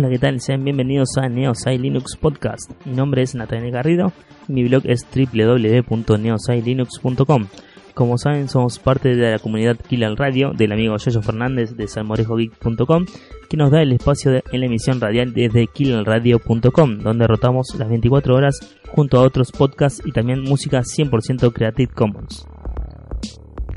Hola, ¿qué tal? Sean bienvenidos a Neosai Linux Podcast. Mi nombre es Natalia Garrido y mi blog es www.neosailinux.com. Como saben, somos parte de la comunidad Kill Radio del amigo Yoyo Fernández de salmorejogeek.com, que nos da el espacio en la emisión radial desde killalradio.com, donde rotamos las 24 horas junto a otros podcasts y también música 100% Creative Commons.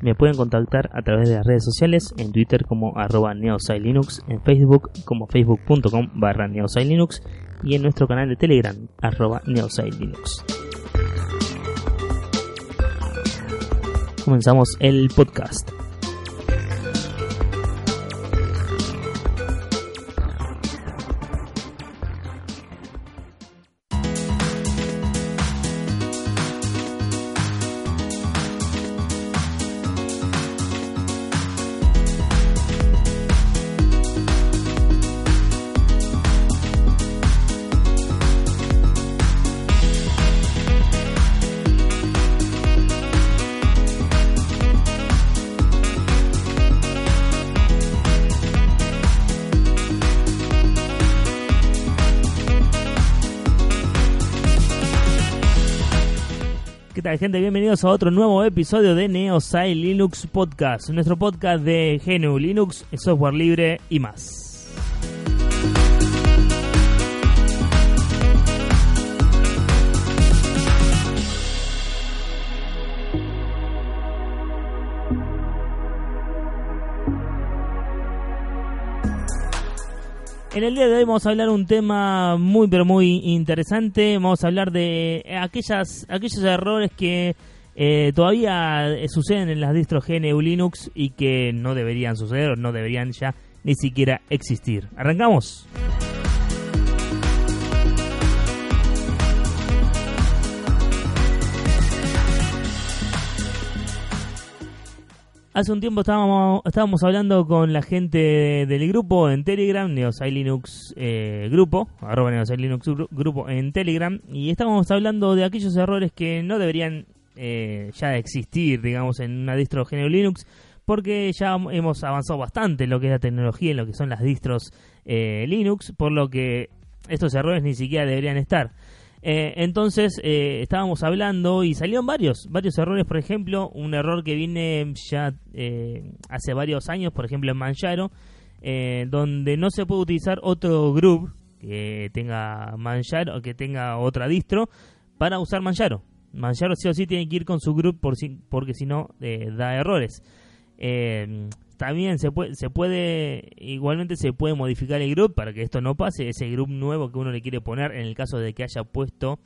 Me pueden contactar a través de las redes sociales, en Twitter como arroba neosailinux, en Facebook como facebook.com barra neosailinux y en nuestro canal de Telegram arroba neosailinux. Comenzamos el podcast. Tal gente? Bienvenidos a otro nuevo episodio de NeoSci Linux Podcast, nuestro podcast de GNU Linux, software libre y más. En el día de hoy vamos a hablar un tema muy pero muy interesante. Vamos a hablar de aquellas aquellos errores que eh, todavía suceden en las distros GNU Linux y que no deberían suceder o no deberían ya ni siquiera existir. ¿Arrancamos? Hace un tiempo estábamos, hablando con la gente del grupo en Telegram, Neosai Linux eh, Grupo, arroba Neosai Linux Grupo en Telegram, y estábamos hablando de aquellos errores que no deberían eh, ya existir, digamos, en una distro GNU Linux, porque ya hemos avanzado bastante en lo que es la tecnología, en lo que son las distros eh, Linux, por lo que estos errores ni siquiera deberían estar. Eh, entonces eh, estábamos hablando y salieron varios, varios errores, por ejemplo, un error que viene ya eh, hace varios años, por ejemplo en Manjaro, donde no se puede utilizar otro group que tenga Manjaro que tenga otra distro para usar Manjaro. Manjaro sí o sí tiene que ir con su group porque si no da errores también se puede, se puede, igualmente se puede modificar el group para que esto no pase, ese group nuevo que uno le quiere poner en el caso de que haya puesto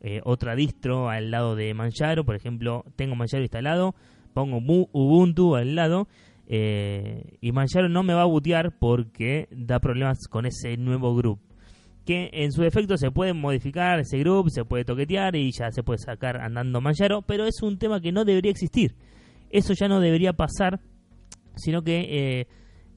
eh, otra distro al lado de Manjaro, por ejemplo, tengo Manjaro instalado, pongo Ubuntu al lado eh, y Manjaro no me va a bootear porque da problemas con ese nuevo group. Que en su defecto se puede modificar ese group, se puede toquetear y ya se puede sacar andando Manjaro, pero es un tema que no debería existir. Eso ya no debería pasar sino que eh,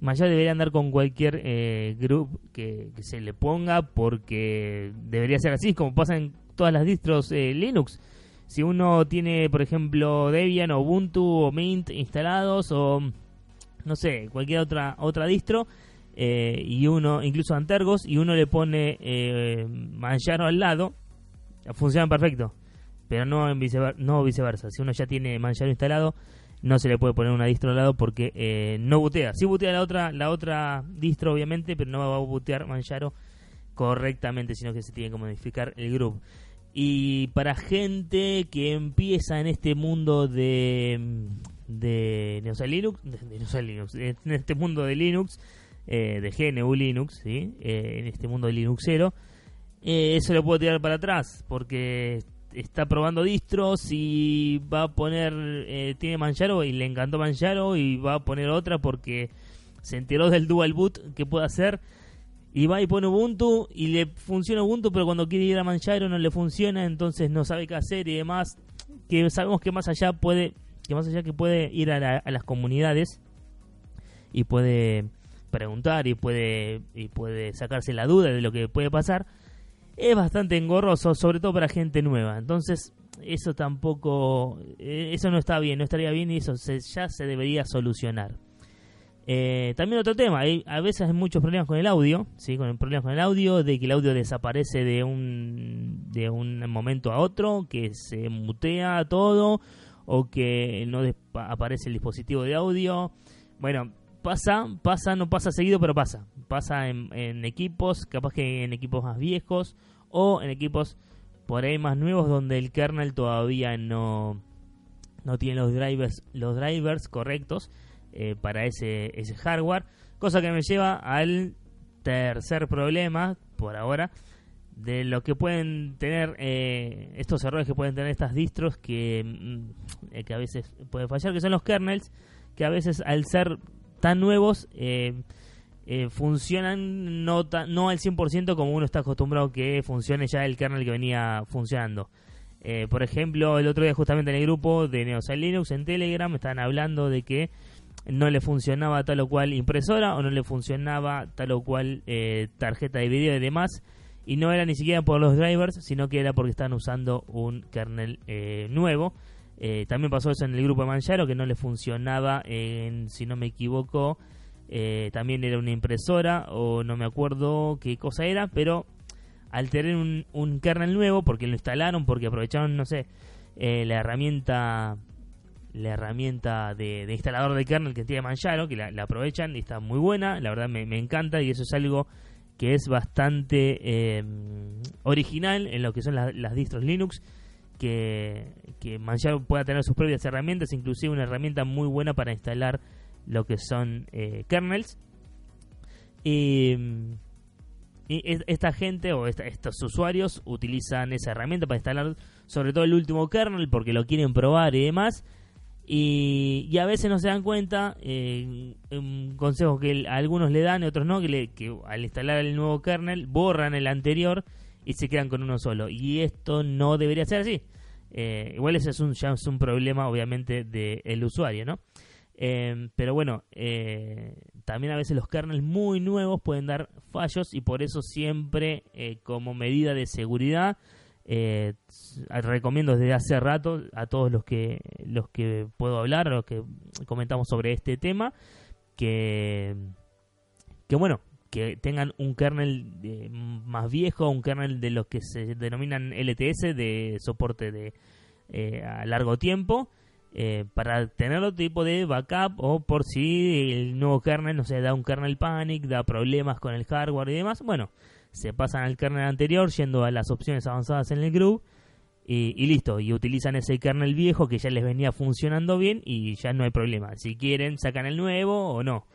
debería andar con cualquier eh, group que, se le ponga porque debería ser así, como pasa en todas las distros eh, Linux. Si uno tiene, por ejemplo, Debian Ubuntu o Mint instalados o no sé, cualquier otra otra distro eh, y uno, incluso Antergos, y uno le pone eh, Manjaro al lado, funciona perfecto. Pero no, en viceversa, no viceversa. Si uno ya tiene Manjaro instalado, no se le puede poner una distro al lado porque eh, no butea. Sí butea la otra, la otra distro, obviamente, pero no va a butear Manjaro correctamente, sino que se tiene que modificar el grupo. Y para gente que empieza en este mundo de, de Linux, de, Linux, en este mundo de Linux, eh, de GNU Linux, ¿sí? Eh, en este mundo de Linuxero, eh, eso lo puedo tirar para atrás, porque está probando distros y va a poner, eh, tiene Manjaro y le encantó Manjaro y va a poner otra porque se enteró del dual boot que puede hacer. Y va y pone Ubuntu y le funciona Ubuntu pero cuando quiere ir a Manjaro no le funciona entonces no sabe qué hacer y demás. Que sabemos que más allá puede que más allá que puede ir a, a las comunidades y puede preguntar y puede y puede sacarse la duda de lo que puede pasar es bastante engorroso, sobre todo para gente nueva. Entonces, eso tampoco, eh, eso no está bien, no estaría bien y eso ya se debería solucionar. Eh, también otro tema, hay, a veces hay muchos problemas con el audio, ¿sí? con problemas con el audio, de que el audio desaparece de un, de un momento a otro, que se mutea todo, o que no aparece el dispositivo de audio. Bueno, pasa, pasa, no pasa seguido, pero pasa. Pasa en, equipos, capaz que en equipos más viejos o en equipos por ahí más nuevos donde el kernel todavía no, no tiene los drivers, los drivers correctos eh, para ese, ese hardware. Cosa que me lleva al tercer problema, por ahora, de lo que pueden tener eh, estos errores que pueden tener estas distros que, mm, eh, que a veces pueden fallar, que son los kernels, que a veces al ser tan nuevos eh, eh, funcionan no, no al 100% como uno está acostumbrado que funcione ya el kernel que venía funcionando. Eh, por ejemplo, el otro día justamente en el grupo de Neosal Linux en Telegram estaban hablando de que no le funcionaba tal o cual impresora o no le funcionaba tal o cual tarjeta de video y demás. Y no era ni siquiera por los drivers, sino que era porque estaban usando un kernel nuevo. Eh, también pasó eso en el grupo de Manjaro, que no le funcionaba, en, si no me equivoco, eh, también era una impresora, o no me acuerdo qué cosa era, pero al tener un, kernel nuevo, porque lo instalaron, porque aprovecharon, no sé, eh, la herramienta la herramienta de, instalador de kernel que tiene Manjaro, que la, aprovechan y está muy buena, la verdad me, encanta y eso es algo que es bastante original en lo que son las distros Linux que, que Manjaro pueda tener sus propias herramientas, inclusive una herramienta muy buena para instalar lo que son eh, kernels. Y, esta gente o estos usuarios utilizan esa herramienta para instalar sobre todo el último kernel porque lo quieren probar y demás. Y, a veces no se dan cuenta, eh, un consejo que algunos le dan y otros no, que, que al instalar el nuevo kernel borran el anterior y se quedan con uno solo. Y esto no debería ser así. Eh, igual ese es un, ya es un problema, obviamente, del usuario, ¿no? Em, pero bueno, eh, también a veces los kernels muy nuevos pueden dar fallos y por eso siempre eh, como medida de seguridad recomiendo desde hace rato a todos los que los que puedo hablar, los que comentamos sobre este tema, que que bueno, que tengan un kernel más viejo, un kernel de los que se denominan LTS, de soporte de eh, a largo tiempo, eh, para tener otro tipo de backup o por si el nuevo kernel, no sé, da un kernel panic, da problemas con el hardware y demás, bueno, se pasan al kernel anterior yendo a las opciones avanzadas en el group y, y, listo, y utilizan ese kernel viejo que ya les venía funcionando bien y ya no hay problema. Si quieren, sacan el nuevo o no.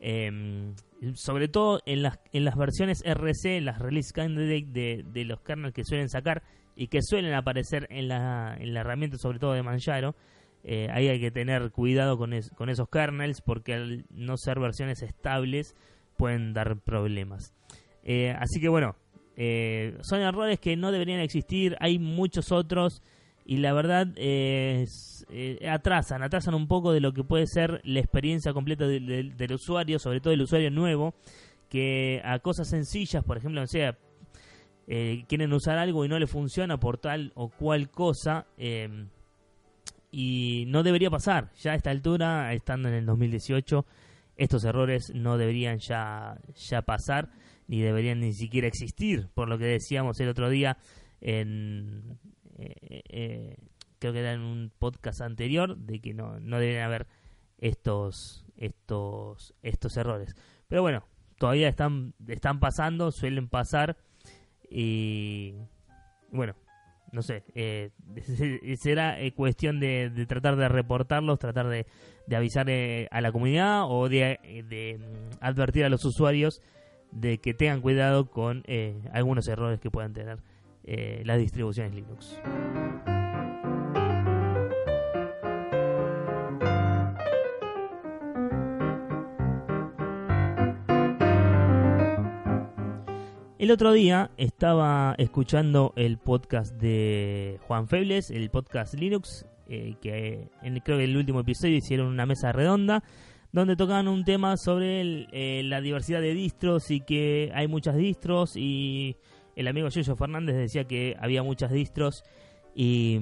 Eh, sobre todo en las, en las versiones RC, las release candidate de, de los kernels que suelen sacar y que suelen aparecer en la, en la herramienta, sobre todo de Manjaro. Eh, ahí hay que tener cuidado con, con esos kernels porque al no ser versiones estables pueden dar problemas. Eh, así que bueno, eh, son errores que no deberían existir. Hay muchos otros y la verdad es, eh, atrasan, atrasan un poco de lo que puede ser la experiencia completa del usuario, sobre todo el usuario nuevo, que a cosas sencillas, por ejemplo, o sea, eh, quieren usar algo y no le funciona por tal o cual cosa, em, y no debería pasar. Ya a esta altura, estando en el 2018, estos errores no deberían ya, ya pasar, ni deberían ni siquiera existir, por lo que decíamos el otro día en, eh, eh, creo que era en un podcast anterior, de que no, no deben haber estos, estos, estos errores. Pero bueno, todavía están, están pasando, suelen pasar y bueno, no sé, eh, será cuestión de, tratar de reportarlos, tratar de, avisar a la comunidad o de, mm, advertir a los usuarios de que tengan cuidado con algunos errores que puedan tener las distribuciones Linux. El otro día estaba escuchando el podcast de Juan Febles, el podcast Linux, eh, que creo que en el último episodio hicieron una mesa redonda donde tocaban un tema sobre eh, la diversidad de distros y que hay muchas distros y el amigo Yoyo Fernández decía que había muchas distros y,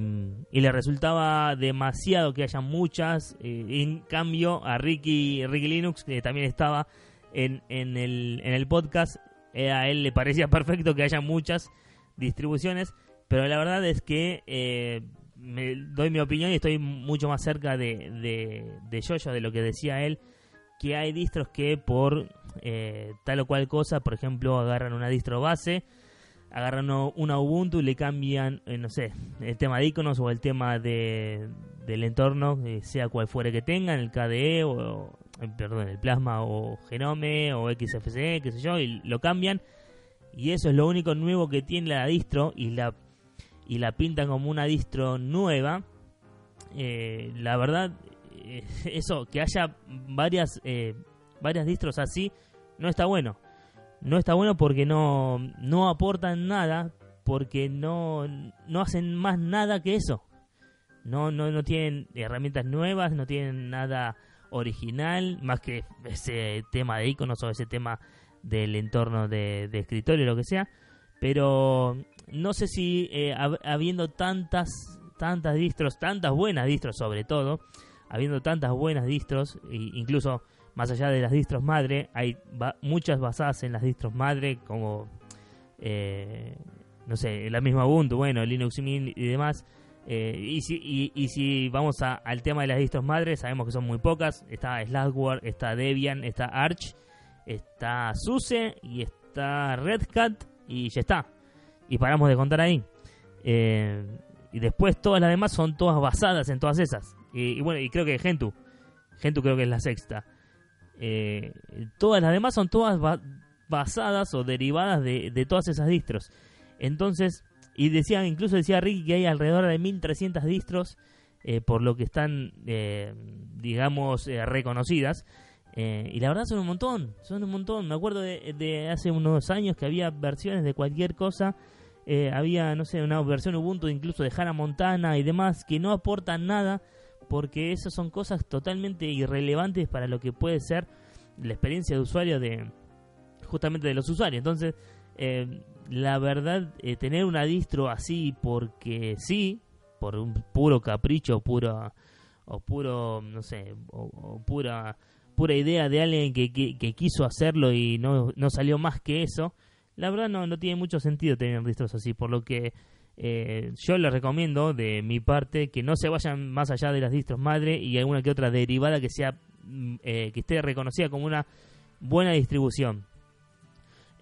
le resultaba demasiado que haya muchas. Eh, en cambio, a Ricky, Ricky Linux, que también estaba en, en, el, en el podcast, eh, a él le parecía perfecto que haya muchas distribuciones, pero la verdad es que eh, me doy mi opinión y estoy mucho más cerca de, de, de Yoyo, de lo que decía él, que hay distros que por eh, tal o cual cosa, por ejemplo, agarran una distro base, agarran una Ubuntu y le cambian, no sé, el tema de iconos o el tema de, del entorno, sea cual fuere que tengan, el KDE o, perdón, el plasma o genome o XFCE, qué sé yo, y lo cambian. Y eso es lo único nuevo que tiene la distro y la, y la pintan como una distro nueva. Eh, la verdad, eh, eso, que haya varias, eh, varias distros así, no está bueno. No está bueno porque no, no aportan nada, porque no, no hacen más nada que eso. No, no, no tienen herramientas nuevas, no tienen nada original, más que ese tema de iconos o ese tema del entorno de, escritorio, lo que sea. Pero no sé si eh, habiendo tantas, tantas distros, tantas buenas distros sobre todo, habiendo tantas buenas distros, incluso más allá de las distros madre, hay muchas basadas en las distros madre, como, eh, no sé, la misma Ubuntu, bueno, Linux y demás. Eh, y, si, y, si vamos al tema de las distros madres, sabemos que son muy pocas. Está Slackware, está Debian, está Arch, está SUSE y está Red Hat y ya está. Y paramos de contar ahí. Eh, y después todas las demás son todas basadas en todas esas. Y, bueno, y creo que Gentoo. Gentoo creo que es la sexta. Eh, todas las demás son todas basadas o derivadas de, de todas esas distros. Entonces, y decía, incluso decía Ricky que hay alrededor de 1300 distros, eh, por lo que están, eh, digamos, eh, reconocidas. y la verdad son un montón, son un montón. Me acuerdo de, hace unos años que había versiones de cualquier cosa. había, no sé, una versión Ubuntu incluso de Hannah Montana y demás que no aportan nada porque esas son cosas totalmente irrelevantes para lo que puede ser la experiencia de usuario de justamente de los usuarios. Entonces, eh, la verdad, eh, tener una distro así porque sí, por un puro capricho, puro, o puro, no sé, o, pura, pura idea de alguien que, que, quiso hacerlo y no, no salió más que eso, la verdad no, no tiene mucho sentido tener distros así, por lo que eh, yo les recomiendo de mi parte que no se vayan más allá de las distros madre y alguna que otra derivada que sea mm, eh, que esté reconocida como una buena distribución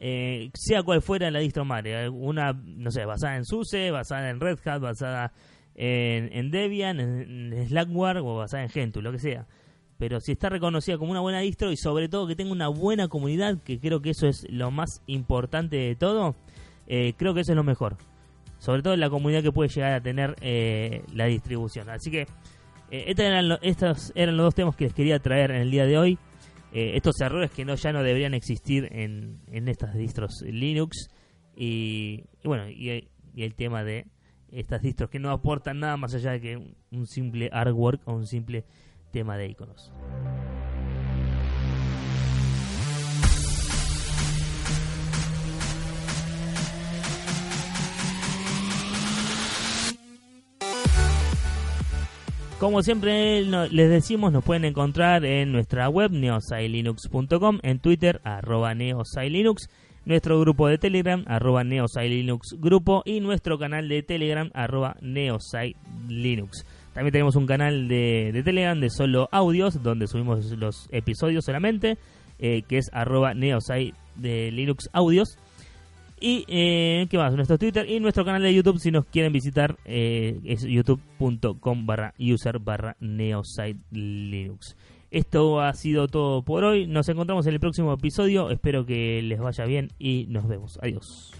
eh, sea cual fuera la distro madre, una, no sé, basada en SUSE, basada en Red Hat, basada en, Debian, en, Slackware o basada en Gentoo, lo que sea. Pero si está reconocida como una buena distro y sobre todo que tenga una buena comunidad, que creo que eso es lo más importante de todo, eh, creo que eso es lo mejor. Sobre todo la comunidad que puede llegar a tener eh, la distribución. Así que estos eran, estos eran los dos temas que les quería traer en el día de hoy. Eh, estos errores que no ya no deberían existir en, en estas distros Linux y, bueno y, el tema de estas distros que no aportan nada más allá de que un simple artwork o un simple tema de iconos. Como siempre les decimos, nos pueden encontrar en nuestra web neosailinux.com, en Twitter arroba neosailinux, nuestro grupo de Telegram arroba neosailinux grupo y nuestro canal de Telegram arroba neosailinux. También tenemos un canal de, Telegram de solo audios donde subimos los episodios solamente, eh, que es arroba neosai de Linux audios. Y, eh, ¿qué más? Nuestro Twitter y nuestro canal de YouTube, si nos quieren visitar, eh, es youtube.com barra user barra neosite linux. Esto ha sido todo por hoy. Nos encontramos en el próximo episodio. Espero que les vaya bien y nos vemos. Adiós.